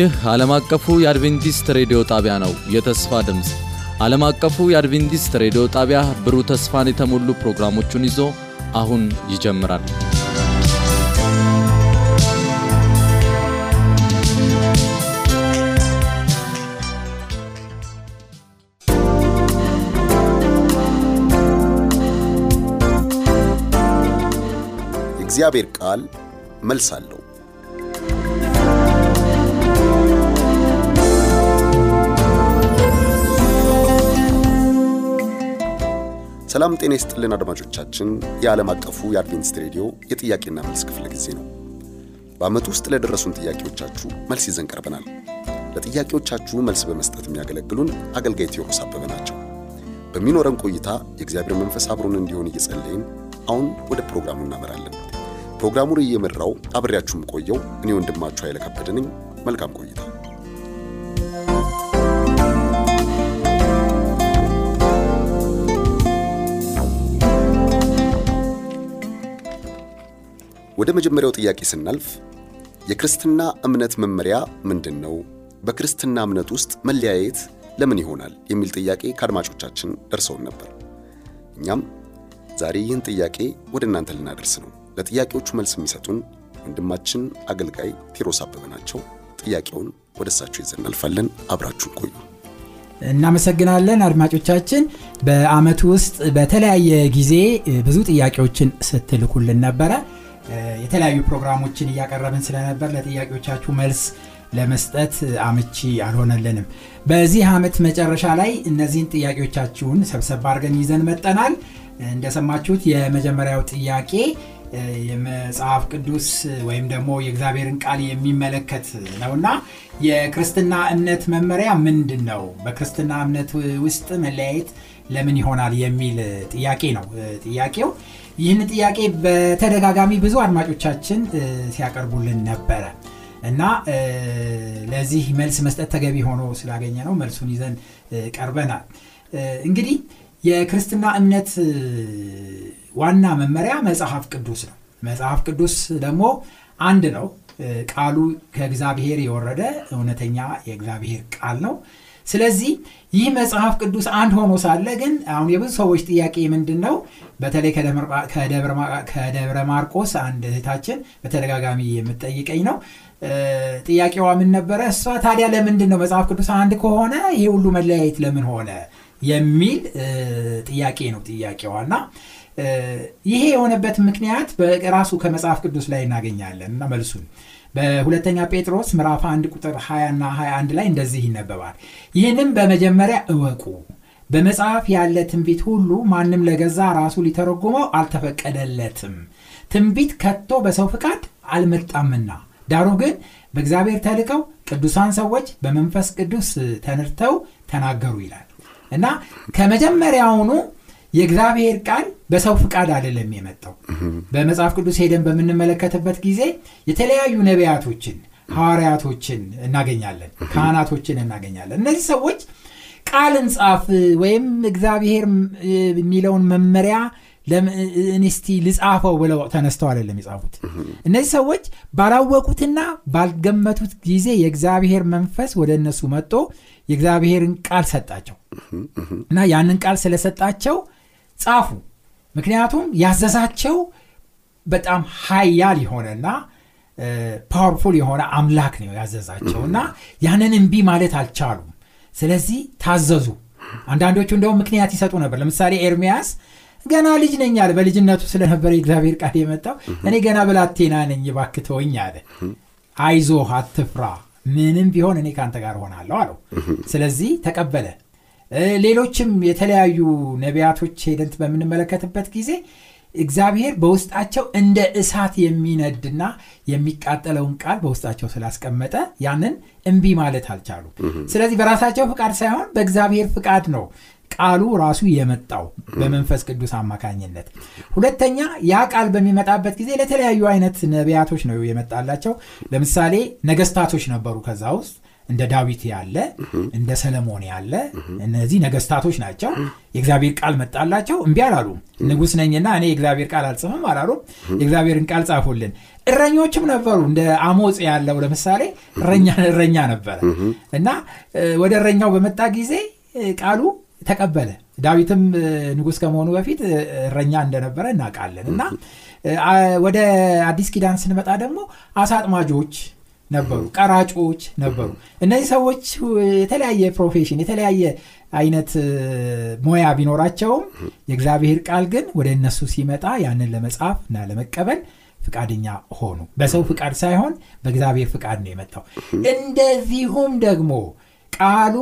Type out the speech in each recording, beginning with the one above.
ይህ ዓለም አቀፉ የአድቬንቲስት ሬዲዮ ጣቢያ ነው። የተስፋ ድምፅ ዓለም አቀፉ የአድቬንቲስት ሬዲዮ ጣቢያ ብሩህ ተስፋን የተሞሉ ፕሮግራሞቹን ይዞ አሁን ይጀምራል። የእግዚአብሔር ቃል መልስ አለው። ሰላም ጤና ይስጥልን አድማጮቻችን። የዓለም አቀፉ የአድቬንቲስት ሬዲዮ የጥያቄና መልስ ክፍለ ጊዜ ነው። በዓመቱ ውስጥ ለደረሱን ጥያቄዎቻችሁ መልስ ይዘን ቀርበናል። ለጥያቄዎቻችሁ መልስ በመስጠት የሚያገለግሉን አገልጋይ ቴዎድሮስ አበበ ናቸው። በሚኖረን ቆይታ የእግዚአብሔር መንፈስ አብሮን እንዲሆን እየጸለይን አሁን ወደ ፕሮግራሙ እናመራለን። ፕሮግራሙን እየመራው አብሬያችሁም ቆየው እኔ ወንድማችሁ ኃይለ ከበደ ነኝ። መልካም ቆይታ። ወደ መጀመሪያው ጥያቄ ስናልፍ የክርስትና እምነት መመሪያ ምንድን ነው? በክርስትና እምነት ውስጥ መለያየት ለምን ይሆናል? የሚል ጥያቄ ከአድማጮቻችን ደርሰውን ነበር። እኛም ዛሬ ይህን ጥያቄ ወደ እናንተ ልናደርስ ነው። ለጥያቄዎቹ መልስ የሚሰጡን ወንድማችን አገልጋይ ቴዎድሮስ አበበ ናቸው። ጥያቄውን ወደ እሳቸው ይዘን እናልፋለን። አብራችሁን ቆዩ። እናመሰግናለን አድማጮቻችን። በአመቱ ውስጥ በተለያየ ጊዜ ብዙ ጥያቄዎችን ስትልኩልን ነበረ። የተለያዩ ፕሮግራሞችን እያቀረብን ስለነበር ለጥያቄዎቻችሁ መልስ ለመስጠት አመቺ አልሆነልንም። በዚህ ዓመት መጨረሻ ላይ እነዚህን ጥያቄዎቻችሁን ሰብሰብ አድርገን ይዘን መጠናል። እንደሰማችሁት የመጀመሪያው ጥያቄ የመጽሐፍ ቅዱስ ወይም ደግሞ የእግዚአብሔርን ቃል የሚመለከት ነውና የክርስትና እምነት መመሪያ ምንድን ነው? በክርስትና እምነት ውስጥ መለያየት ለምን ይሆናል የሚል ጥያቄ ነው ጥያቄው። ይህን ጥያቄ በተደጋጋሚ ብዙ አድማጮቻችን ሲያቀርቡልን ነበረ እና ለዚህ መልስ መስጠት ተገቢ ሆኖ ስላገኘ ነው መልሱን ይዘን ቀርበናል። እንግዲህ የክርስትና እምነት ዋና መመሪያ መጽሐፍ ቅዱስ ነው። መጽሐፍ ቅዱስ ደግሞ አንድ ነው። ቃሉ ከእግዚአብሔር የወረደ እውነተኛ የእግዚአብሔር ቃል ነው። ስለዚህ ይህ መጽሐፍ ቅዱስ አንድ ሆኖ ሳለ ግን አሁን የብዙ ሰዎች ጥያቄ ምንድን ነው? በተለይ ከደብረ ማርቆስ አንድ እህታችን በተደጋጋሚ የምትጠይቀኝ ነው። ጥያቄዋ ምን ነበረ? እሷ ታዲያ ለምንድን ነው መጽሐፍ ቅዱስ አንድ ከሆነ ይሄ ሁሉ መለያየት ለምን ሆነ የሚል ጥያቄ ነው ጥያቄዋ እና ይሄ የሆነበት ምክንያት በራሱ ከመጽሐፍ ቅዱስ ላይ እናገኛለን እና መልሱን በሁለተኛ ጴጥሮስ ምዕራፍ 1 ቁጥር 20 እና 21 ላይ እንደዚህ ይነበባል። ይህንም በመጀመሪያ እወቁ፣ በመጽሐፍ ያለ ትንቢት ሁሉ ማንም ለገዛ ራሱ ሊተረጉመው አልተፈቀደለትም። ትንቢት ከቶ በሰው ፍቃድ አልመጣምና፣ ዳሩ ግን በእግዚአብሔር ተልከው ቅዱሳን ሰዎች በመንፈስ ቅዱስ ተንርተው ተናገሩ ይላል እና ከመጀመሪያውኑ የእግዚአብሔር ቃል በሰው ፍቃድ አይደለም የመጣው። በመጽሐፍ ቅዱስ ሄደን በምንመለከትበት ጊዜ የተለያዩ ነቢያቶችን፣ ሐዋርያቶችን እናገኛለን፣ ካህናቶችን እናገኛለን። እነዚህ ሰዎች ቃልን ጻፍ ወይም እግዚአብሔር የሚለውን መመሪያ እንስቲ ልጻፈው ብለው ተነስተው አይደለም የጻፉት። እነዚህ ሰዎች ባላወቁትና ባልገመቱት ጊዜ የእግዚአብሔር መንፈስ ወደ እነሱ መጥቶ የእግዚአብሔርን ቃል ሰጣቸው እና ያንን ቃል ስለሰጣቸው ጻፉ። ምክንያቱም ያዘዛቸው በጣም ሀያል የሆነና powerful የሆነ አምላክ ነው ያዘዛቸው እና ያንን እምቢ ማለት አልቻሉም። ስለዚህ ታዘዙ። አንዳንዶቹ እንደውም ምክንያት ይሰጡ ነበር። ለምሳሌ ኤርሚያስ ገና ልጅ ነኝ አለ። በልጅነቱ ስለነበረ የእግዚአብሔር ቃል የመጣው እኔ ገና ብላቴና ነኝ እባክህ ተወኝ አለ። አይዞህ አትፍራ፣ ምንም ቢሆን እኔ ከአንተ ጋር እሆናለሁ አለው። ስለዚህ ተቀበለ። ሌሎችም የተለያዩ ነቢያቶች ሄደን በምንመለከትበት ጊዜ እግዚአብሔር በውስጣቸው እንደ እሳት የሚነድና የሚቃጠለውን ቃል በውስጣቸው ስላስቀመጠ ያንን እምቢ ማለት አልቻሉ። ስለዚህ በራሳቸው ፍቃድ ሳይሆን በእግዚአብሔር ፍቃድ ነው ቃሉ ራሱ የመጣው በመንፈስ ቅዱስ አማካኝነት። ሁለተኛ ያ ቃል በሚመጣበት ጊዜ ለተለያዩ አይነት ነቢያቶች ነው የመጣላቸው። ለምሳሌ ነገስታቶች ነበሩ ከዛ ውስጥ እንደ ዳዊት ያለ እንደ ሰለሞን ያለ እነዚህ ነገስታቶች ናቸው። የእግዚአብሔር ቃል መጣላቸው እምቢ አላሉም ንጉስ ነኝና እኔ የእግዚአብሔር ቃል አልጽፍም አላሉም የእግዚአብሔርን ቃል ጻፉልን። እረኞችም ነበሩ። እንደ አሞፅ ያለው ለምሳሌ እረኛ እረኛ ነበረ። እና ወደ እረኛው በመጣ ጊዜ ቃሉ ተቀበለ። ዳዊትም ንጉስ ከመሆኑ በፊት እረኛ እንደነበረ እናውቃለን። እና ወደ አዲስ ኪዳን ስንመጣ ደግሞ አሳጥማጆች ነበሩ ቀራጮች ነበሩ። እነዚህ ሰዎች የተለያየ profession የተለያየ አይነት ሙያ ቢኖራቸውም የእግዚአብሔር ቃል ግን ወደ እነሱ ሲመጣ ያንን ለመጻፍ እና ለመቀበል ፍቃደኛ ሆኑ። በሰው ፍቃድ ሳይሆን በእግዚአብሔር ፍቃድ ነው የመጣው። እንደዚሁም ደግሞ ቃሉ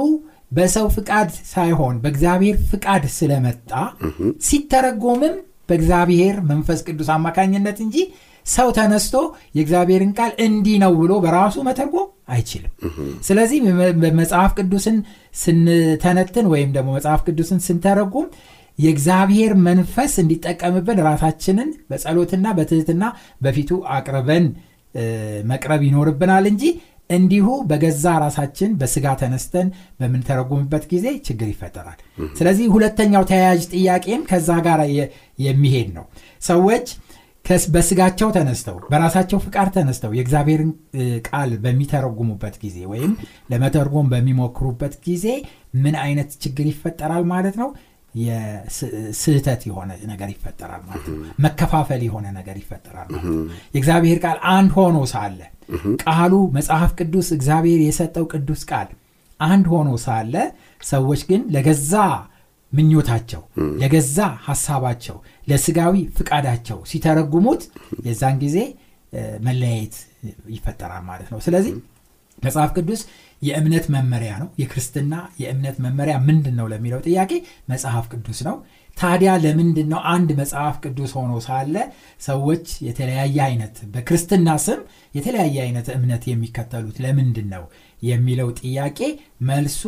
በሰው ፍቃድ ሳይሆን በእግዚአብሔር ፍቃድ ስለመጣ ሲተረጎምም በእግዚአብሔር መንፈስ ቅዱስ አማካኝነት እንጂ ሰው ተነስቶ የእግዚአብሔርን ቃል እንዲህ ነው ብሎ በራሱ መተርጎም አይችልም። ስለዚህ መጽሐፍ ቅዱስን ስንተነትን ወይም ደግሞ መጽሐፍ ቅዱስን ስንተረጉም የእግዚአብሔር መንፈስ እንዲጠቀምብን ራሳችንን በጸሎትና በትህትና በፊቱ አቅርበን መቅረብ ይኖርብናል እንጂ እንዲሁ በገዛ ራሳችን በስጋ ተነስተን በምንተረጉምበት ጊዜ ችግር ይፈጠራል። ስለዚህ ሁለተኛው ተያያዥ ጥያቄም ከዛ ጋር የሚሄድ ነው። ሰዎች በስጋቸው ተነስተው በራሳቸው ፍቃድ ተነስተው የእግዚአብሔርን ቃል በሚተረጉሙበት ጊዜ ወይም ለመተርጎም በሚሞክሩበት ጊዜ ምን አይነት ችግር ይፈጠራል ማለት ነው? ስህተት የሆነ ነገር ይፈጠራል ማለት ነው። መከፋፈል የሆነ ነገር ይፈጠራል ማለት ነው። የእግዚአብሔር ቃል አንድ ሆኖ ሳለ ቃሉ መጽሐፍ ቅዱስ እግዚአብሔር የሰጠው ቅዱስ ቃል አንድ ሆኖ ሳለ ሰዎች ግን ለገዛ ምኞታቸው ለገዛ ሀሳባቸው ለስጋዊ ፍቃዳቸው ሲተረጉሙት የዛን ጊዜ መለያየት ይፈጠራል ማለት ነው። ስለዚህ መጽሐፍ ቅዱስ የእምነት መመሪያ ነው። የክርስትና የእምነት መመሪያ ምንድን ነው ለሚለው ጥያቄ መጽሐፍ ቅዱስ ነው። ታዲያ ለምንድን ነው አንድ መጽሐፍ ቅዱስ ሆኖ ሳለ ሰዎች የተለያየ አይነት በክርስትና ስም የተለያየ አይነት እምነት የሚከተሉት ለምንድን ነው የሚለው ጥያቄ መልሱ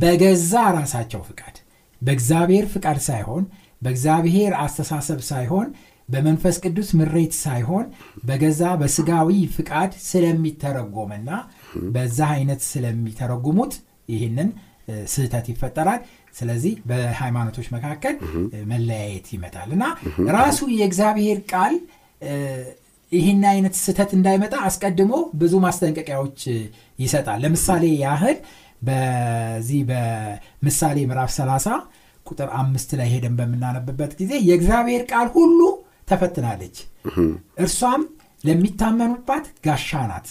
በገዛ ራሳቸው ፍቃድ በእግዚአብሔር ፍቃድ ሳይሆን በእግዚአብሔር አስተሳሰብ ሳይሆን በመንፈስ ቅዱስ ምሬት ሳይሆን በገዛ በስጋዊ ፍቃድ ስለሚተረጎምና በዛ አይነት ስለሚተረጉሙት ይህንን ስህተት ይፈጠራል። ስለዚህ በሃይማኖቶች መካከል መለያየት ይመጣል እና ራሱ የእግዚአብሔር ቃል ይህን አይነት ስህተት እንዳይመጣ አስቀድሞ ብዙ ማስጠንቀቂያዎች ይሰጣል። ለምሳሌ ያህል በዚህ በምሳሌ ምዕራፍ 30 ቁጥር አምስት ላይ ሄደን በምናነብበት ጊዜ የእግዚአብሔር ቃል ሁሉ ተፈትናለች። እርሷም ለሚታመኑባት ጋሻ ናት።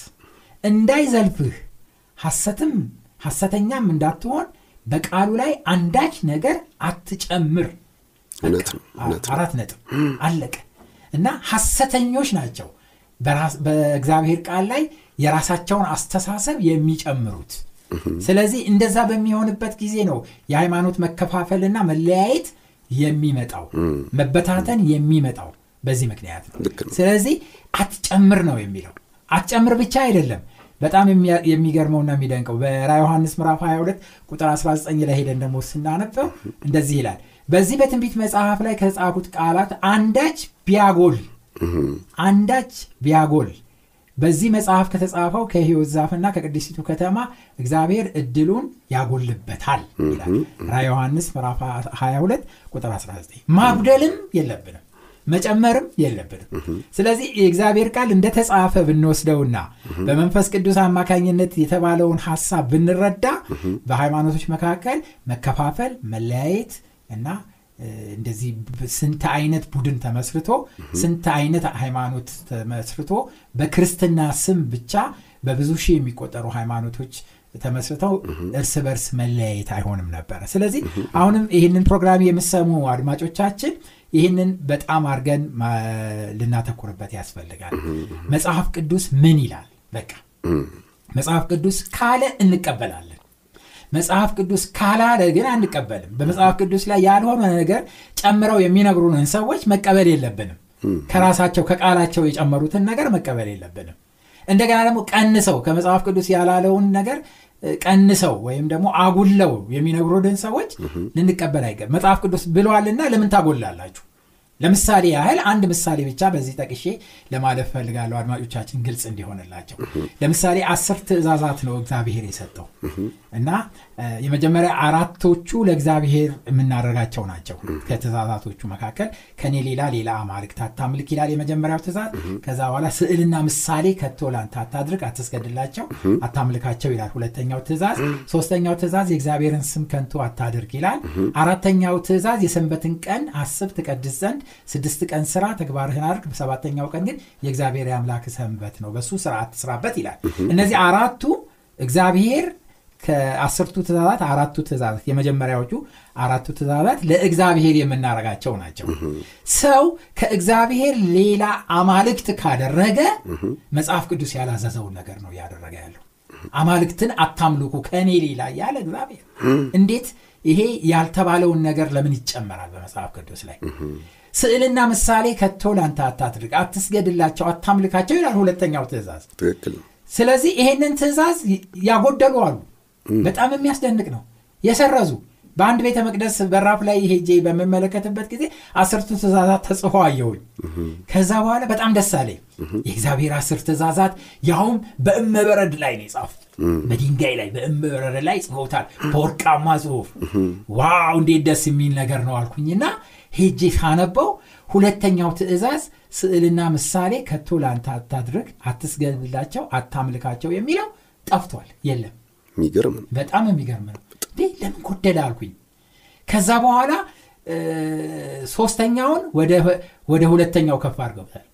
እንዳይዘልፍህ ሐሰትም ሐሰተኛም እንዳትሆን በቃሉ ላይ አንዳች ነገር አትጨምር። አራት ነጥብ። አለቀ። እና ሐሰተኞች ናቸው በእግዚአብሔር ቃል ላይ የራሳቸውን አስተሳሰብ የሚጨምሩት ስለዚህ እንደዛ በሚሆንበት ጊዜ ነው የሃይማኖት መከፋፈልና መለያየት የሚመጣው መበታተን የሚመጣው በዚህ ምክንያት ነው። ስለዚህ አትጨምር ነው የሚለው። አትጨምር ብቻ አይደለም። በጣም የሚገርመውና የሚደንቀው በራ ዮሐንስ ምዕራፍ 22 ቁጥር 19 ላይ ሄደን ደግሞ ስናነበው እንደዚህ ይላል። በዚህ በትንቢት መጽሐፍ ላይ ከተጻፉት ቃላት አንዳች ቢያጎል አንዳች ቢያጎል በዚህ መጽሐፍ ከተጻፈው ከህይወት ዛፍና ከቅድስቲቱ ከተማ እግዚአብሔር እድሉን ያጎልበታል ይላል። ራ ዮሐንስ ምዕራፍ 22 ቁጥር 19 ማጉደልም የለብንም መጨመርም የለብንም። ስለዚህ የእግዚአብሔር ቃል እንደተጻፈ ብንወስደውና በመንፈስ ቅዱስ አማካኝነት የተባለውን ሀሳብ ብንረዳ በሃይማኖቶች መካከል መከፋፈል መለያየት እና እንደዚህ ስንት አይነት ቡድን ተመስርቶ ስንት አይነት ሃይማኖት ተመስርቶ በክርስትና ስም ብቻ በብዙ ሺህ የሚቆጠሩ ሃይማኖቶች ተመስርተው እርስ በርስ መለያየት አይሆንም ነበረ። ስለዚህ አሁንም ይህንን ፕሮግራም የምሰሙ አድማጮቻችን ይህንን በጣም አድርገን ልናተኩርበት ያስፈልጋል። መጽሐፍ ቅዱስ ምን ይላል? በቃ መጽሐፍ ቅዱስ ካለ እንቀበላለን መጽሐፍ ቅዱስ ካላለ ግን አንቀበልም። በመጽሐፍ ቅዱስ ላይ ያልሆነ ነገር ጨምረው የሚነግሩንን ሰዎች መቀበል የለብንም። ከራሳቸው ከቃላቸው የጨመሩትን ነገር መቀበል የለብንም። እንደገና ደግሞ ቀንሰው ከመጽሐፍ ቅዱስ ያላለውን ነገር ቀንሰው ወይም ደግሞ አጉለው የሚነግሩንን ሰዎች ልንቀበል አይገብ መጽሐፍ ቅዱስ ብለዋልና ለምን ታጎላላችሁ ለምሳሌ ያህል አንድ ምሳሌ ብቻ በዚህ ጠቅሼ ለማለፍ ፈልጋለሁ አድማጮቻችን ግልጽ እንዲሆንላቸው። ለምሳሌ አስር ትእዛዛት ነው እግዚአብሔር የሰጠው። እና የመጀመሪያ አራቶቹ ለእግዚአብሔር የምናደርጋቸው ናቸው። ከትእዛዛቶቹ መካከል ከኔ ሌላ ሌላ አማልክት አታምልክ ይላል የመጀመሪያው ትእዛዝ። ከዛ በኋላ ስዕልና ምሳሌ ከቶ ላንተ አታድርግ አትስገድላቸው አታምልካቸው ይላል ሁለተኛው ትእዛዝ። ሶስተኛው ትእዛዝ የእግዚአብሔርን ስም ከንቱ አታድርግ ይላል። አራተኛው ትእዛዝ የሰንበትን ቀን አስብ ትቀድስ ዘንድ ስድስት ቀን ስራ ተግባርህን አድርግ በሰባተኛው ቀን ግን የእግዚአብሔር የአምላክ ሰንበት ነው በሱ ስራ አትስራበት ይላል። እነዚህ አራቱ እግዚአብሔር ከአስርቱ ትእዛዛት አራቱ ትእዛዛት የመጀመሪያዎቹ አራቱ ትእዛዛት ለእግዚአብሔር የምናረጋቸው ናቸው። ሰው ከእግዚአብሔር ሌላ አማልክት ካደረገ መጽሐፍ ቅዱስ ያላዘዘውን ነገር ነው እያደረገ ያለው። አማልክትን አታምልኩ ከእኔ ሌላ ያለ እግዚአብሔር እንዴት ይሄ ያልተባለውን ነገር ለምን ይጨመራል? በመጽሐፍ ቅዱስ ላይ ስዕልና ምሳሌ ከቶ ላንተ አታድርግ አትስገድላቸው አታምልካቸው ይላል ሁለተኛው ትእዛዝ። ስለዚህ ይሄንን ትእዛዝ ያጎደሉ አሉ። በጣም የሚያስደንቅ ነው። የሰረዙ በአንድ ቤተ መቅደስ በራፍ ላይ ሄጄ በምመለከትበት ጊዜ አስርቱ ትእዛዛት ተጽፎ አየሁኝ። ከዛ በኋላ በጣም ደስ አለኝ። የእግዚአብሔር አስር ትእዛዛት ያውም በእመበረድ ላይ ነው የጻፉት። በድንጋይ ላይ በእመበረድ ላይ ጽፎታል በወርቃማ ጽሁፍ። ዋው! እንዴት ደስ የሚል ነገር ነው አልኩኝና ሄጄ ሳነበው ሁለተኛው ትእዛዝ ስዕልና ምሳሌ ከቶ ለአንተ አታድርግ አትስገድላቸው አታምልካቸው የሚለው ጠፍቷል። የለም። በጣም የሚገርም ነው እንዴ ለምን ጎደለ አልኩኝ። ከዛ በኋላ ሶስተኛውን ወደ ሁለተኛው ከፍ አድርገውታል።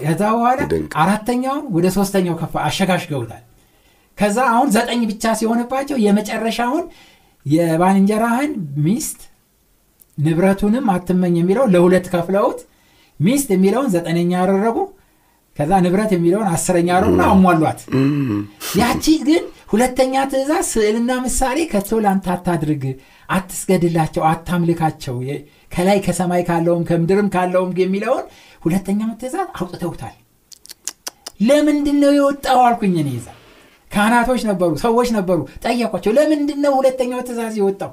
ከዛ በኋላ አራተኛውን ወደ ሶስተኛው ከፍ አሸጋሽገውታል። ከዛ አሁን ዘጠኝ ብቻ ሲሆንባቸው የመጨረሻውን የባልንጀራህን ሚስት ንብረቱንም አትመኝ የሚለው ለሁለት ከፍለውት ሚስት የሚለውን ዘጠነኛ ያደረጉ ከዛ ንብረት የሚለውን አስረኛ ያደረጉ አሟሏት። ያቺ ግን ሁለተኛ ትእዛዝ ስዕልና ምሳሌ ከቶ ላንተ አታድርግ አትስገድላቸው አታምልካቸው ከላይ ከሰማይ ካለውም ከምድርም ካለውም የሚለውን ሁለተኛው ትእዛዝ አውጥተውታል። ለምንድን ነው የወጣው አልኩኝ እኔ ይዛ ካህናቶች ነበሩ ሰዎች ነበሩ ጠየቋቸው ለምንድን ነው ሁለተኛው ትእዛዝ የወጣው?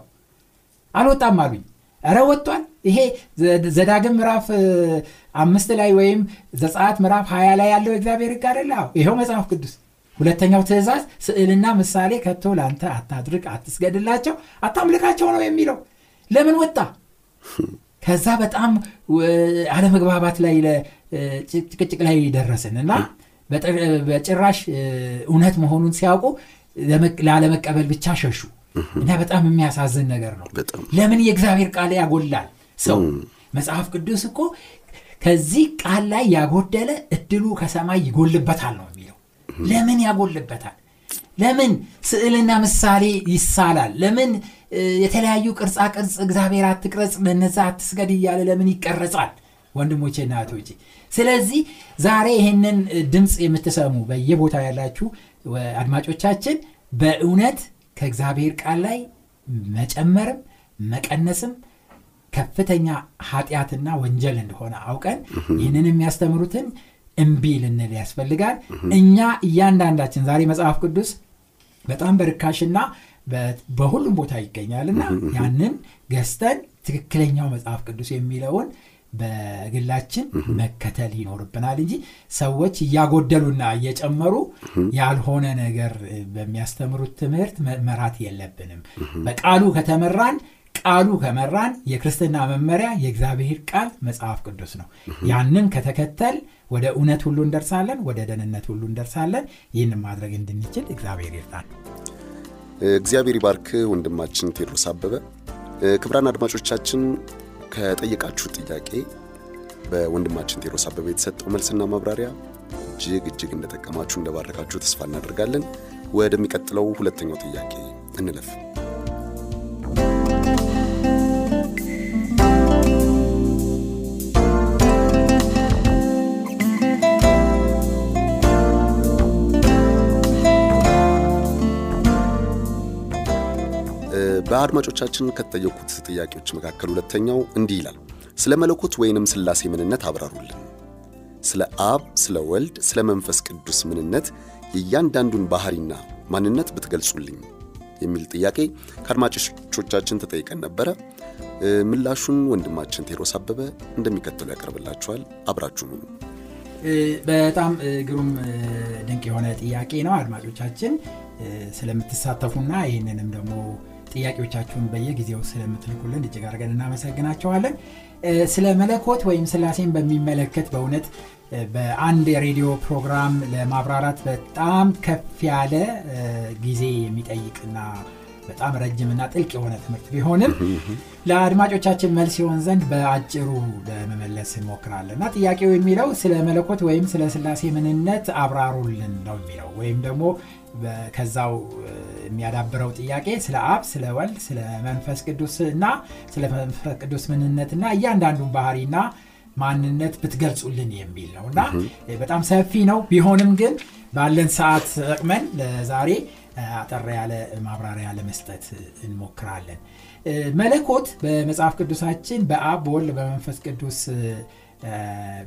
አልወጣም አሉኝ። እረ ወጥቷል። ይሄ ዘዳግም ምዕራፍ አምስት ላይ ወይም ዘጸአት ምዕራፍ ሀያ ላይ ያለው እግዚአብሔር አደለ አዎ፣ ይኸው መጽሐፍ ቅዱስ ሁለተኛው ትእዛዝ ስዕልና ምሳሌ ከቶ ለአንተ አታድርግ አትስገድላቸው አታምልካቸው ነው የሚለው። ለምን ወጣ? ከዛ በጣም አለመግባባት ላይ ጭቅጭቅ ላይ ደረስን እና በጭራሽ እውነት መሆኑን ሲያውቁ ለመ- ላለመቀበል ብቻ ሸሹ። እና በጣም የሚያሳዝን ነገር ነው። ለምን የእግዚአብሔር ቃል ያጎላል ሰው? መጽሐፍ ቅዱስ እኮ ከዚህ ቃል ላይ ያጎደለ እድሉ ከሰማይ ይጎልበታል ነው የሚለው ለምን ያጎልበታል? ለምን ስዕልና ምሳሌ ይሳላል? ለምን የተለያዩ ቅርጻ ቅርጽ እግዚአብሔር አትቅረጽ ለነዛ አትስገድ እያለ ለምን ይቀረጻል? ወንድሞቼና እህቶቼ ስለዚህ ዛሬ ይህንን ድምፅ የምትሰሙ በየቦታ ያላችሁ አድማጮቻችን በእውነት ከእግዚአብሔር ቃል ላይ መጨመርም መቀነስም ከፍተኛ ኃጢአትና ወንጀል እንደሆነ አውቀን ይህንን የሚያስተምሩትን እምቢ ልንል ያስፈልጋል። እኛ እያንዳንዳችን ዛሬ መጽሐፍ ቅዱስ በጣም በርካሽና በሁሉም ቦታ ይገኛልና ያንን ገዝተን ትክክለኛው መጽሐፍ ቅዱስ የሚለውን በግላችን መከተል ይኖርብናል እንጂ ሰዎች እያጎደሉና እየጨመሩ ያልሆነ ነገር በሚያስተምሩት ትምህርት መመራት የለብንም። በቃሉ ከተመራን ቃሉ ከመራን የክርስትና መመሪያ የእግዚአብሔር ቃል መጽሐፍ ቅዱስ ነው። ያንን ከተከተል ወደ እውነት ሁሉ እንደርሳለን ወደ ደህንነት ሁሉ እንደርሳለን። ይህንን ማድረግ እንድንችል እግዚአብሔር ይርዳል እግዚአብሔር ይባርክ ወንድማችን ቴድሮስ አበበ። እ፣ ክቡራን አድማጮቻችን ከጠየቃችሁ ጥያቄ በወንድማችን ቴድሮስ አበበ የተሰጠው መልስና ማብራሪያ እጅግ እጅግ እንደጠቀማችሁ እንደባረካችሁ ተስፋ እናደርጋለን። ወደሚቀጥለው ሁለተኛው ጥያቄ እንለፍ በአድማጮቻችን ከተጠየቁት ጥያቄዎች መካከል ሁለተኛው እንዲህ ይላል ስለ መለኮት ወይንም ስላሴ ምንነት አብራሩልን ስለ አብ ስለ ወልድ ስለ መንፈስ ቅዱስ ምንነት የእያንዳንዱን ባህሪና ማንነት ብትገልጹልኝ የሚል ጥያቄ ከአድማጮቻችን ተጠይቀን ነበረ ምላሹን ወንድማችን ቴሮስ አበበ እንደሚከተሉ ያቀርብላችኋል። አብራችሁን ሁኑ። በጣም ግሩም ድንቅ የሆነ ጥያቄ ነው። አድማጮቻችን ስለምትሳተፉና ይህንንም ደግሞ ጥያቄዎቻችሁን በየጊዜው ስለምትልኩልን እጅግ አድርገን እናመሰግናቸዋለን። ስለ መለኮት ወይም ስላሴን በሚመለከት በእውነት በአንድ የሬዲዮ ፕሮግራም ለማብራራት በጣም ከፍ ያለ ጊዜ የሚጠይቅና በጣም ረጅምና ጥልቅ የሆነ ትምህርት ቢሆንም ለአድማጮቻችን መልስ ሲሆን ዘንድ በአጭሩ ለመመለስ እንሞክራለን እና ጥያቄው የሚለው ስለ መለኮት ወይም ስለ ስላሴ ምንነት አብራሩልን ነው የሚለው ወይም ደግሞ ከዛው የሚያዳብረው ጥያቄ ስለ አብ ስለ ወልድ ስለ መንፈስ ቅዱስ እና ስለ መንፈስ ቅዱስ ምንነትና እያንዳንዱን ባህሪና ማንነት ብትገልጹልን የሚል ነው እና በጣም ሰፊ ነው። ቢሆንም ግን ባለን ሰዓት ተጠቅመን ለዛሬ አጠር ያለ ማብራሪያ ለመስጠት እንሞክራለን። መለኮት በመጽሐፍ ቅዱሳችን በአብ በወልድ በመንፈስ ቅዱስ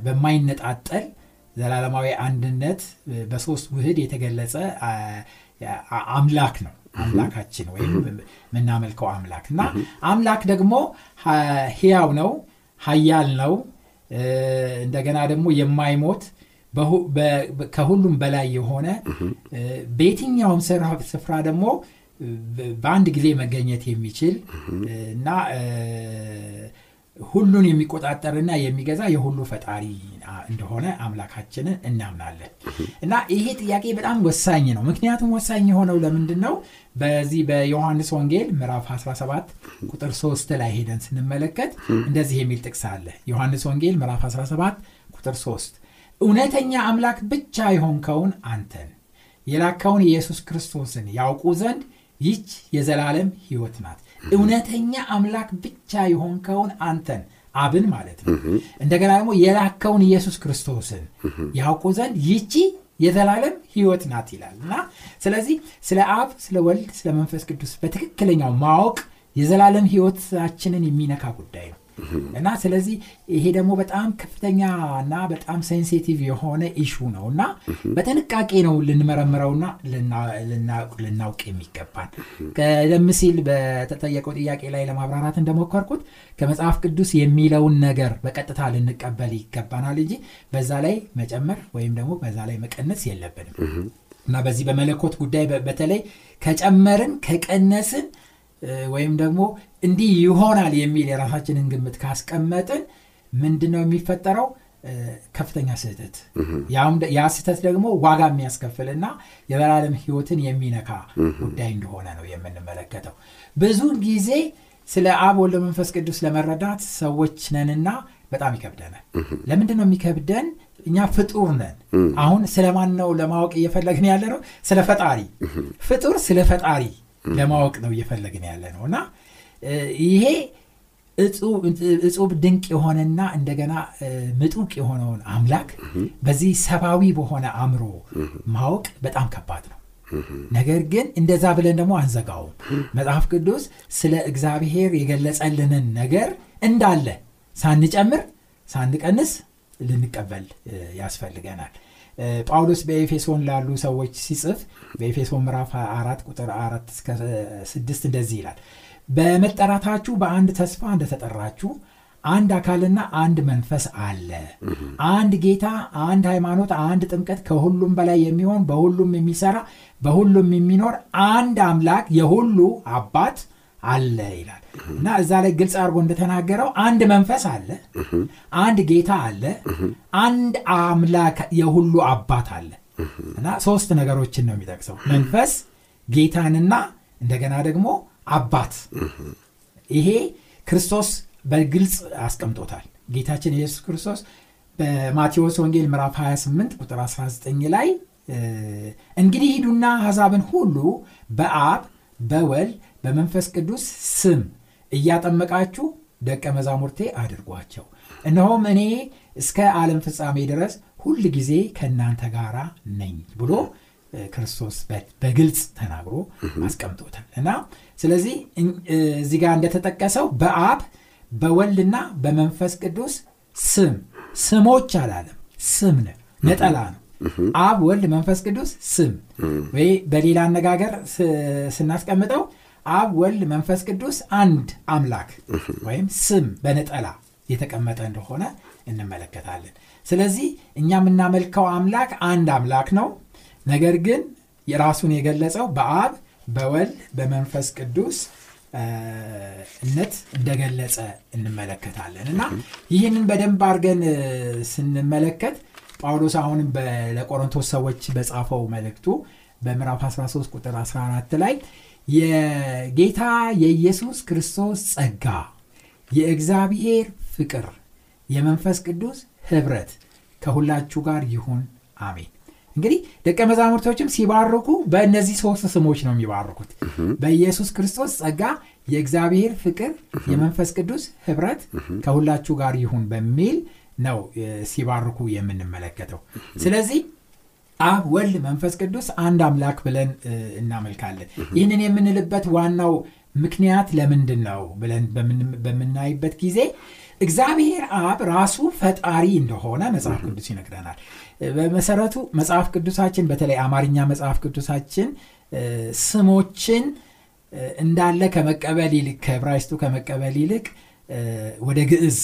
በማይነጣጠል ዘላለማዊ አንድነት በሶስት ውህድ የተገለጸ አምላክ ነው። አምላካችን ወይም የምናመልከው አምላክ እና አምላክ ደግሞ ህያው ነው ሀያል ነው። እንደገና ደግሞ የማይሞት ከሁሉም በላይ የሆነ በየትኛውም ስፍራ ደግሞ በአንድ ጊዜ መገኘት የሚችል እና ሁሉን የሚቆጣጠርና የሚገዛ የሁሉ ፈጣሪ እንደሆነ አምላካችንን እናምናለን። እና ይሄ ጥያቄ በጣም ወሳኝ ነው። ምክንያቱም ወሳኝ የሆነው ለምንድን ነው በዚህ በዮሐንስ ወንጌል ምዕራፍ 17 ቁጥር 3 ላይ ሄደን ስንመለከት እንደዚህ የሚል ጥቅስ አለ። ዮሐንስ ወንጌል ምዕራፍ 17 ቁጥር 3 እውነተኛ አምላክ ብቻ የሆንከውን አንተን የላከውን ኢየሱስ ክርስቶስን ያውቁ ዘንድ ይች የዘላለም ህይወት ናት እውነተኛ አምላክ ብቻ የሆንከውን አንተን አብን ማለት ነው። እንደገና ደግሞ የላከውን ኢየሱስ ክርስቶስን ያውቁ ዘንድ ይቺ የዘላለም ህይወት ናት ይላል። እና ስለዚህ ስለ አብ ስለ ወልድ ስለ መንፈስ ቅዱስ በትክክለኛው ማወቅ የዘላለም ህይወታችንን የሚነካ ጉዳይ ነው እና ስለዚህ ይሄ ደግሞ በጣም ከፍተኛ እና በጣም ሴንሲቲቭ የሆነ ኢሹ ነው እና በጥንቃቄ ነው ልንመረምረውና ልናውቅ የሚገባን። ቀደም ሲል በተጠየቀው ጥያቄ ላይ ለማብራራት እንደሞከርኩት ከመጽሐፍ ቅዱስ የሚለውን ነገር በቀጥታ ልንቀበል ይገባናል እንጂ በዛ ላይ መጨመር ወይም ደግሞ በዛ ላይ መቀነስ የለብንም። እና በዚህ በመለኮት ጉዳይ በተለይ ከጨመርን ከቀነስን ወይም ደግሞ እንዲህ ይሆናል የሚል የራሳችንን ግምት ካስቀመጥን ምንድን ነው የሚፈጠረው ከፍተኛ ስህተት። ያ ስህተት ደግሞ ዋጋ የሚያስከፍልና የዘላለም ህይወትን የሚነካ ጉዳይ እንደሆነ ነው የምንመለከተው። ብዙውን ጊዜ ስለ አብ ወልደ መንፈስ ቅዱስ ለመረዳት ሰዎች ነንና በጣም ይከብደናል። ለምንድን ነው የሚከብደን? እኛ ፍጡር ነን። አሁን ስለማን ነው ለማወቅ እየፈለግን ያለ ነው ስለ ፈጣሪ። ፍጡር ስለ ፈጣሪ ለማወቅ ነው እየፈለግን ያለ ነው እና ይሄ እጹብ ድንቅ የሆነና እንደገና ምጡቅ የሆነውን አምላክ በዚህ ሰብአዊ በሆነ አእምሮ ማወቅ በጣም ከባድ ነው። ነገር ግን እንደዛ ብለን ደግሞ አንዘጋውም። መጽሐፍ ቅዱስ ስለ እግዚአብሔር የገለጸልንን ነገር እንዳለ ሳንጨምር ሳንቀንስ ልንቀበል ያስፈልገናል ጳውሎስ በኤፌሶን ላሉ ሰዎች ሲጽፍ በኤፌሶን ምዕራፍ 4 ቁጥር 4 እስከ 6 እንደዚህ ይላል። በመጠራታችሁ በአንድ ተስፋ እንደተጠራችሁ አንድ አካልና አንድ መንፈስ አለ። አንድ ጌታ አንድ ሃይማኖት አንድ ጥምቀት ከሁሉም በላይ የሚሆን በሁሉም የሚሰራ በሁሉም የሚኖር አንድ አምላክ የሁሉ አባት አለ ይላል። እና እዛ ላይ ግልጽ አድርጎ እንደተናገረው አንድ መንፈስ አለ አንድ ጌታ አለ አንድ አምላክ የሁሉ አባት አለ። እና ሶስት ነገሮችን ነው የሚጠቅሰው። መንፈስ ጌታንና እንደገና ደግሞ አባት። ይሄ ክርስቶስ በግልጽ አስቀምጦታል። ጌታችን ኢየሱስ ክርስቶስ በማቴዎስ ወንጌል ምዕራፍ 28 ቁጥር 19 ላይ እንግዲህ ሂዱና ሐሳብን ሁሉ በአብ በወልድ በመንፈስ ቅዱስ ስም እያጠመቃችሁ ደቀ መዛሙርቴ አድርጓቸው። እነሆም እኔ እስከ ዓለም ፍጻሜ ድረስ ሁል ጊዜ ከእናንተ ጋር ነኝ ብሎ ክርስቶስ በግልጽ ተናግሮ አስቀምጦታል። እና ስለዚህ እዚህ ጋር እንደተጠቀሰው በአብ በወልድና በመንፈስ ቅዱስ ስም ስሞች አላለም። ስም ነጠላ ነው። አብ ወልድ መንፈስ ቅዱስ ስም። ወይ በሌላ አነጋገር ስናስቀምጠው አብ ወልድ መንፈስ ቅዱስ አንድ አምላክ ወይም ስም በነጠላ የተቀመጠ እንደሆነ እንመለከታለን። ስለዚህ እኛ የምናመልከው አምላክ አንድ አምላክ ነው። ነገር ግን የራሱን የገለጸው በአብ በወልድ በመንፈስ ቅዱስ እነት እንደገለጸ እንመለከታለን። እና ይህንን በደንብ አድርገን ስንመለከት ጳውሎስ አሁንም ለቆሮንቶስ ሰዎች በጻፈው መልእክቱ በምዕራፍ 13 ቁጥር 14 ላይ የጌታ የኢየሱስ ክርስቶስ ጸጋ የእግዚአብሔር ፍቅር የመንፈስ ቅዱስ ህብረት ከሁላችሁ ጋር ይሁን አሜን። እንግዲህ ደቀ መዛሙርቶችም ሲባርኩ በእነዚህ ሶስት ስሞች ነው የሚባርኩት። በኢየሱስ ክርስቶስ ጸጋ የእግዚአብሔር ፍቅር የመንፈስ ቅዱስ ህብረት ከሁላችሁ ጋር ይሁን በሚል ነው ሲባርኩ የምንመለከተው። ስለዚህ አብ ወልድ መንፈስ ቅዱስ አንድ አምላክ ብለን እናመልካለን። ይህንን የምንልበት ዋናው ምክንያት ለምንድን ነው ብለን በምናይበት ጊዜ እግዚአብሔር አብ ራሱ ፈጣሪ እንደሆነ መጽሐፍ ቅዱስ ይነግረናል። በመሰረቱ መጽሐፍ ቅዱሳችን በተለይ አማርኛ መጽሐፍ ቅዱሳችን ስሞችን እንዳለ ከመቀበል ይልቅ ከዕብራይስጡ ከመቀበል ይልቅ ወደ ግዕዝ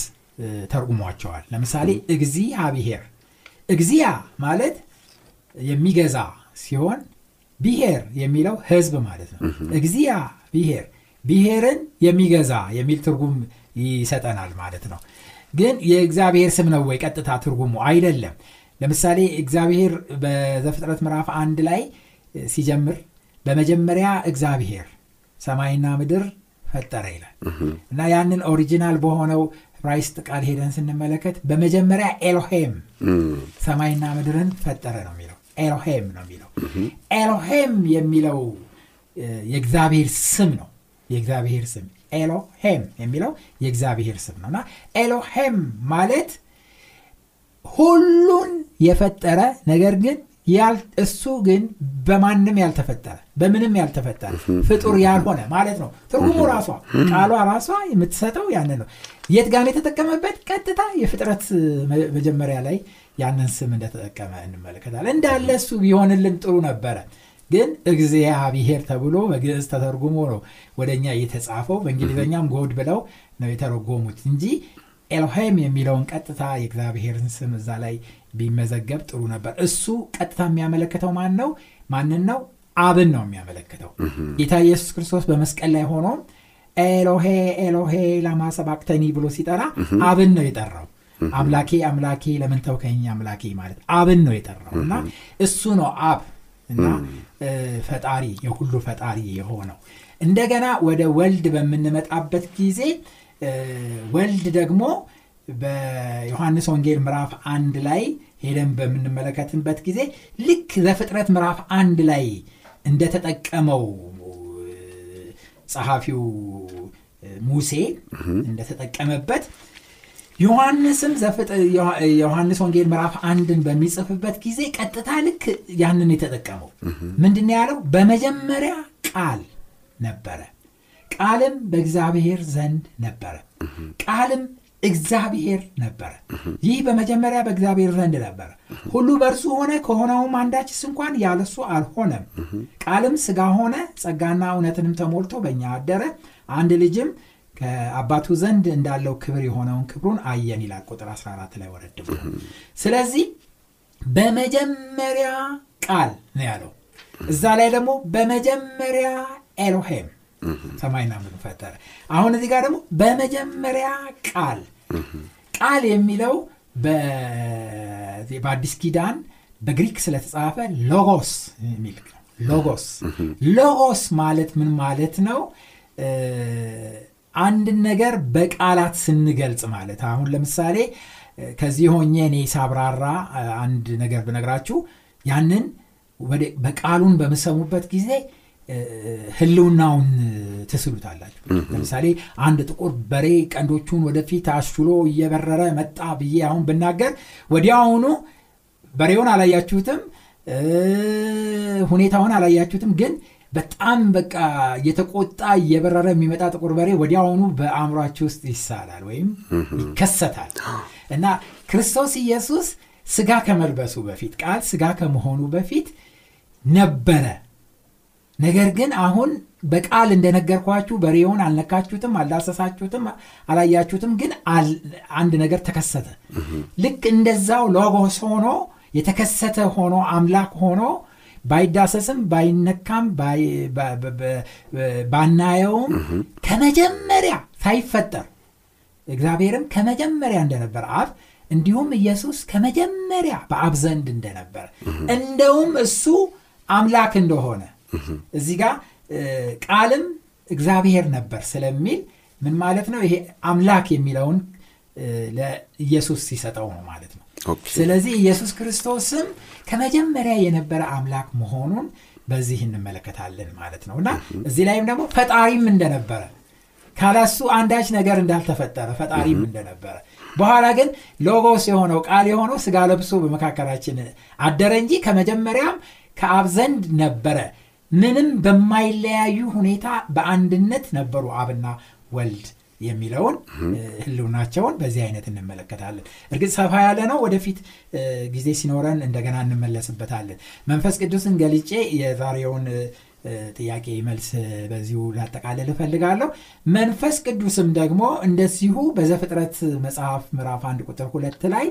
ተርጉሟቸዋል። ለምሳሌ እግዚአብሔር። እግዚያ ማለት የሚገዛ ሲሆን ብሔር የሚለው ህዝብ ማለት ነው። እግዚያ ብሔር ብሔርን የሚገዛ የሚል ትርጉም ይሰጠናል ማለት ነው። ግን የእግዚአብሔር ስም ነው ወይ? ቀጥታ ትርጉሙ አይደለም። ለምሳሌ እግዚአብሔር በዘፍጥረት ምዕራፍ አንድ ላይ ሲጀምር በመጀመሪያ እግዚአብሔር ሰማይና ምድር ፈጠረ ይላል። እና ያንን original በሆነው እብራይስጥ ቃል ሄደን ስንመለከት በመጀመሪያ ኤሎሄም ሰማይና ምድርን ፈጠረ ነው የሚለው ኤሎሄም ነው የሚለው። ኤሎሄም የሚለው የእግዚአብሔር ስም ነው። የእግዚአብሔር ስም ኤሎሄም የሚለው የእግዚአብሔር ስም ነው። እና ኤሎሄም ማለት ሁሉን የፈጠረ ነገር ግን እሱ ግን በማንም ያልተፈጠረ በምንም ያልተፈጠረ ፍጡር ያልሆነ ማለት ነው። ትርጉሙ ራሷ ቃሏ ራሷ የምትሰጠው ያንን ነው። የት ጋር የተጠቀመበት? ቀጥታ የፍጥረት መጀመሪያ ላይ ያንን ስም እንደተጠቀመ እንመለከታል እንዳለ እሱ ቢሆንልን ጥሩ ነበረ። ግን እግዚአብሔር ተብሎ በግዕዝ ተተርጉሞ ነው ወደ እኛ የተጻፈው። በእንግሊዝኛም ጎድ ብለው ነው የተረጎሙት እንጂ ኤሎሄም የሚለውን ቀጥታ የእግዚአብሔርን ስም እዛ ላይ ቢመዘገብ ጥሩ ነበር። እሱ ቀጥታ የሚያመለክተው ማን ነው? ማንን ነው? አብን ነው የሚያመለክተው። ጌታ ኢየሱስ ክርስቶስ በመስቀል ላይ ሆኖ ኤሎሄ ኤሎሄ ላማሰባክተኒ ብሎ ሲጠራ አብን ነው የጠራው አምላኬ አምላኬ ለምን ተውከኝ? አምላኬ ማለት አብን ነው የጠራው እና እሱ ነው አብ እና ፈጣሪ የሁሉ ፈጣሪ የሆነው። እንደገና ወደ ወልድ በምንመጣበት ጊዜ ወልድ ደግሞ በዮሐንስ ወንጌል ምዕራፍ አንድ ላይ ሄደን በምንመለከትበት ጊዜ ልክ ዘፍጥረት ምዕራፍ አንድ ላይ እንደተጠቀመው ጸሐፊው ሙሴ እንደተጠቀመበት ዮሐንስም ዮሐንስ ወንጌል ምዕራፍ አንድን በሚጽፍበት ጊዜ ቀጥታ ልክ ያንን የተጠቀመው። ምንድን ያለው? በመጀመሪያ ቃል ነበረ። ቃልም በእግዚአብሔር ዘንድ ነበረ። ቃልም እግዚአብሔር ነበረ። ይህ በመጀመሪያ በእግዚአብሔር ዘንድ ነበረ። ሁሉ በእርሱ ሆነ ከሆነውም አንዳችስ እንኳን ያለሱ አልሆነም። ቃልም ስጋ ሆነ ጸጋና እውነትንም ተሞልቶ በእኛ አደረ። አንድ ልጅም ከአባቱ ዘንድ እንዳለው ክብር የሆነውን ክብሩን አየን ይላል ቁጥር 14 ላይ ወረድ ብሎ። ስለዚህ በመጀመሪያ ቃል ነው ያለው። እዛ ላይ ደግሞ በመጀመሪያ ኤሎሄም ሰማይና ምድር ፈጠረ። አሁን እዚህ ጋር ደግሞ በመጀመሪያ ቃል ቃል የሚለው በአዲስ ኪዳን በግሪክ ስለተጻፈ ሎጎስ የሚል ሎጎስ። ሎጎስ ማለት ምን ማለት ነው አንድን ነገር በቃላት ስንገልጽ ማለት አሁን ለምሳሌ ከዚህ ሆኜ እኔ ሳብራራ አንድ ነገር ብነግራችሁ ያንን በቃሉን በምሰሙበት ጊዜ ህልውናውን ትስሉታላችሁ። ለምሳሌ አንድ ጥቁር በሬ ቀንዶቹን ወደፊት አሽሎ እየበረረ መጣ ብዬ አሁን ብናገር ወዲያውኑ በሬውን አላያችሁትም ሁኔታውን አላያችሁትም ግን በጣም በቃ የተቆጣ እየበረረ የሚመጣ ጥቁር በሬ ወዲያውኑ በአእምሯችሁ ውስጥ ይሳላል ወይም ይከሰታል። እና ክርስቶስ ኢየሱስ ስጋ ከመልበሱ በፊት ቃል ስጋ ከመሆኑ በፊት ነበረ። ነገር ግን አሁን በቃል እንደነገርኳችሁ በሬውን አልነካችሁትም፣ አልዳሰሳችሁትም፣ አላያችሁትም፣ ግን አንድ ነገር ተከሰተ። ልክ እንደዛው ሎጎስ ሆኖ የተከሰተ ሆኖ አምላክ ሆኖ ባይዳሰስም ባይነካም ባናየውም ከመጀመሪያ ሳይፈጠር እግዚአብሔርም ከመጀመሪያ እንደነበረ አብ እንዲሁም ኢየሱስ ከመጀመሪያ በአብ ዘንድ እንደነበረ እንደውም እሱ አምላክ እንደሆነ እዚህ ጋር ቃልም እግዚአብሔር ነበር ስለሚል ምን ማለት ነው? ይሄ አምላክ የሚለውን ለኢየሱስ ሲሰጠው ነው ማለት ነው። ስለዚህ ኢየሱስ ክርስቶስም ከመጀመሪያ የነበረ አምላክ መሆኑን በዚህ እንመለከታለን ማለት ነው። እና እዚህ ላይም ደግሞ ፈጣሪም እንደነበረ ካላሱ አንዳች ነገር እንዳልተፈጠረ ፈጣሪም እንደነበረ በኋላ ግን ሎጎስ የሆነው ቃል የሆነው ስጋ ለብሶ በመካከላችን አደረ እንጂ ከመጀመሪያም ከአብ ዘንድ ነበረ። ምንም በማይለያዩ ሁኔታ በአንድነት ነበሩ አብና ወልድ የሚለውን ህልውናቸውን በዚህ አይነት እንመለከታለን። እርግጥ ሰፋ ያለ ነው። ወደፊት ጊዜ ሲኖረን እንደገና እንመለስበታለን። መንፈስ ቅዱስን ገልጬ የዛሬውን ጥያቄ መልስ በዚሁ ላጠቃልል እፈልጋለሁ። መንፈስ ቅዱስም ደግሞ እንደዚሁ በዘፍጥረት መጽሐፍ ምዕራፍ አንድ ቁጥር ሁለት ላይ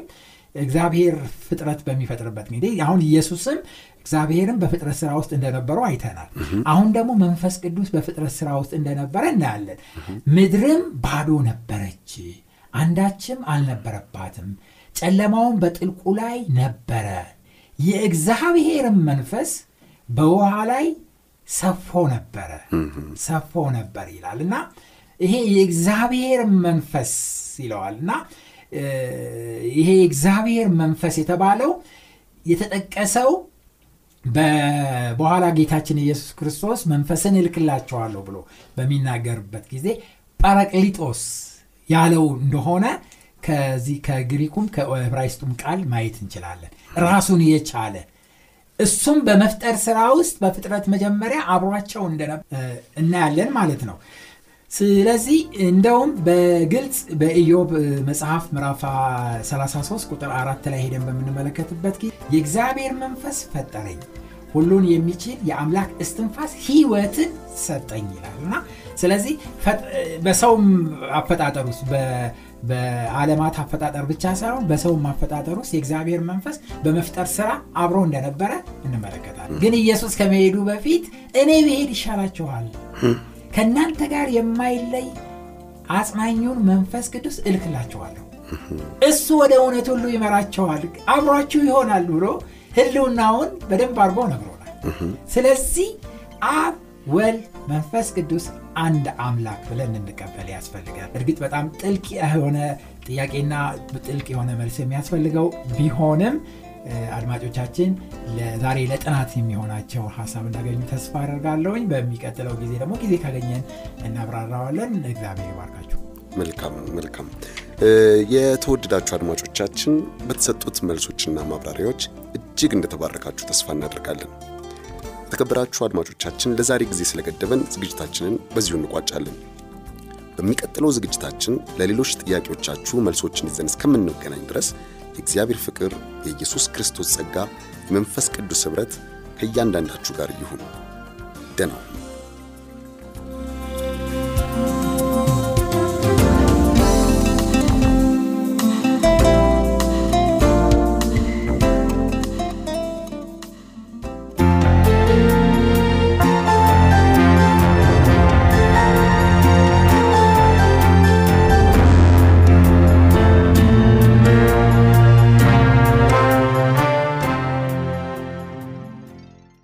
እግዚአብሔር ፍጥረት በሚፈጥርበት ጊዜ አሁን ኢየሱስም እግዚአብሔርም በፍጥረት ስራ ውስጥ እንደነበሩ አይተናል። አሁን ደግሞ መንፈስ ቅዱስ በፍጥረት ስራ ውስጥ እንደነበረ እናያለን። ምድርም ባዶ ነበረች፣ አንዳችም አልነበረባትም፣ ጨለማውን በጥልቁ ላይ ነበረ፣ የእግዚአብሔርም መንፈስ በውሃ ላይ ሰፎ ነበረ። ሰፎ ነበር ይላል እና ይሄ የእግዚአብሔር መንፈስ ይለዋል እና ይሄ የእግዚአብሔር መንፈስ የተባለው የተጠቀሰው በኋላ ጌታችን ኢየሱስ ክርስቶስ መንፈስን እልክላቸዋለሁ ብሎ በሚናገርበት ጊዜ ጳራቅሊጦስ ያለው እንደሆነ ከዚህ ከግሪኩም ከዕብራይስጡም ቃል ማየት እንችላለን። ራሱን የቻለ እሱም በመፍጠር ስራ ውስጥ በፍጥረት መጀመሪያ አብሯቸው እናያለን ማለት ነው። ስለዚህ እንደውም በግልጽ በኢዮብ መጽሐፍ ምዕራፍ 33 ቁጥር አራት ላይ ሄደን በምንመለከትበት ጊዜ የእግዚአብሔር መንፈስ ፈጠረኝ፣ ሁሉን የሚችል የአምላክ እስትንፋስ ሕይወትን ሰጠኝ ይላል። እና ስለዚህ በሰውም አፈጣጠር ውስጥ በዓለማት አፈጣጠር ብቻ ሳይሆን በሰውም አፈጣጠር ውስጥ የእግዚአብሔር መንፈስ በመፍጠር ስራ አብሮ እንደነበረ እንመለከታለን። ግን ኢየሱስ ከመሄዱ በፊት እኔ ብሄድ ይሻላችኋል ከእናንተ ጋር የማይለይ አጽናኙን መንፈስ ቅዱስ እልክላችኋለሁ፣ እሱ ወደ እውነት ሁሉ ይመራቸዋል፣ አብሯችሁ ይሆናል ብሎ ህልውናውን በደንብ አድርጎ ነግሮናል። ስለዚህ አብ፣ ወልድ፣ መንፈስ ቅዱስ አንድ አምላክ ብለን እንቀበል ያስፈልጋል። እርግጥ በጣም ጥልቅ የሆነ ጥያቄና ጥልቅ የሆነ መልስ የሚያስፈልገው ቢሆንም አድማጮቻችን ለዛሬ ለጥናት የሚሆናቸው ሀሳብ እንዳገኙ ተስፋ አደርጋለሁኝ። በሚቀጥለው ጊዜ ደግሞ ጊዜ ካገኘን እናብራራዋለን። እግዚአብሔር ይባርካችሁ። መልካም መልካም። የተወደዳችሁ አድማጮቻችን በተሰጡት መልሶችና ማብራሪያዎች እጅግ እንደተባረካችሁ ተስፋ እናደርጋለን። የተከበራችሁ አድማጮቻችን ለዛሬ ጊዜ ስለገደበን ዝግጅታችንን በዚሁ እንቋጫለን። በሚቀጥለው ዝግጅታችን ለሌሎች ጥያቄዎቻችሁ መልሶችን ይዘን እስከምንገናኝ ድረስ የእግዚአብሔር ፍቅር፣ የኢየሱስ ክርስቶስ ጸጋ፣ የመንፈስ ቅዱስ ኅብረት ከእያንዳንዳችሁ ጋር ይሁን። ደህና